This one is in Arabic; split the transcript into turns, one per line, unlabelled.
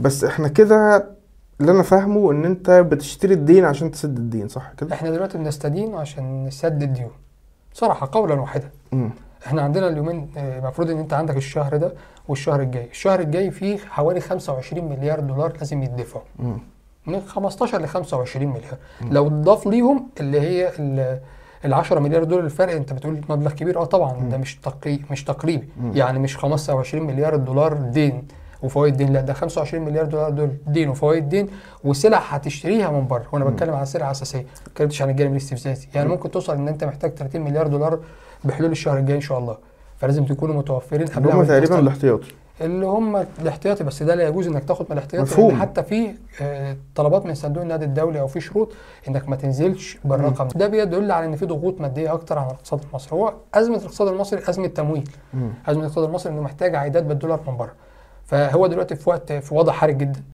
بس إحنا كده اللي أنا فاهمه ان انت بتشتري الدين عشان تسد الدين صح كده؟
إحنا دلوقتي بنستدين عشان نسدد ديون صراحة قولا واحدا.
مم.
إحنا عندنا اليومين آه، المفروض ان انت عندك الشهر ده والشهر الجاي. الشهر الجاي فيه حوالي 25 مليار دولار لازم يدفعوا.
مم.
من 15 ل 25 مليار. لو ضاف ليهم اللي هي ال 10 مليار دولار الفرق انت بتقول مبلغ كبير. آه طبعا ده مش تقريبي مش تقريبي.
مم.
يعني مش 25 مليار دولار دين. وفوائد دين لا ده 25 مليار دولار دول دين وفوائد دين وسلع هتشتريها من بره. وأنا بتكلم عن سلع أساسية ما اتكلمتش عن الجانب الاستفزازي يعني ممكن توصل إن أنت محتاج 30 مليار دولار بحلول الشهر الجاي إن شاء الله. فلازم تكونوا متوفرين قبلها
هم تقريبا. الاحتياطي.
اللي هم الاحتياطي بس ده لا يجوز إنك تاخد من الاحتياطي
مفهوم.
حتى في آه، طلبات من صندوق النقد الدولي أو في شروط إنك ما تنزلش بالرقم. ده بيدل على إن في ضغوط مادية أكتر على الاقتصاد المصري. هو أزمة الاقتصاد المصري أزمة تمويل. أزمة الاقتصاد المصري إنه محتاج عائدات بالدولار من بره. فهو دلوقتي في وقت في وضع حرج جدا.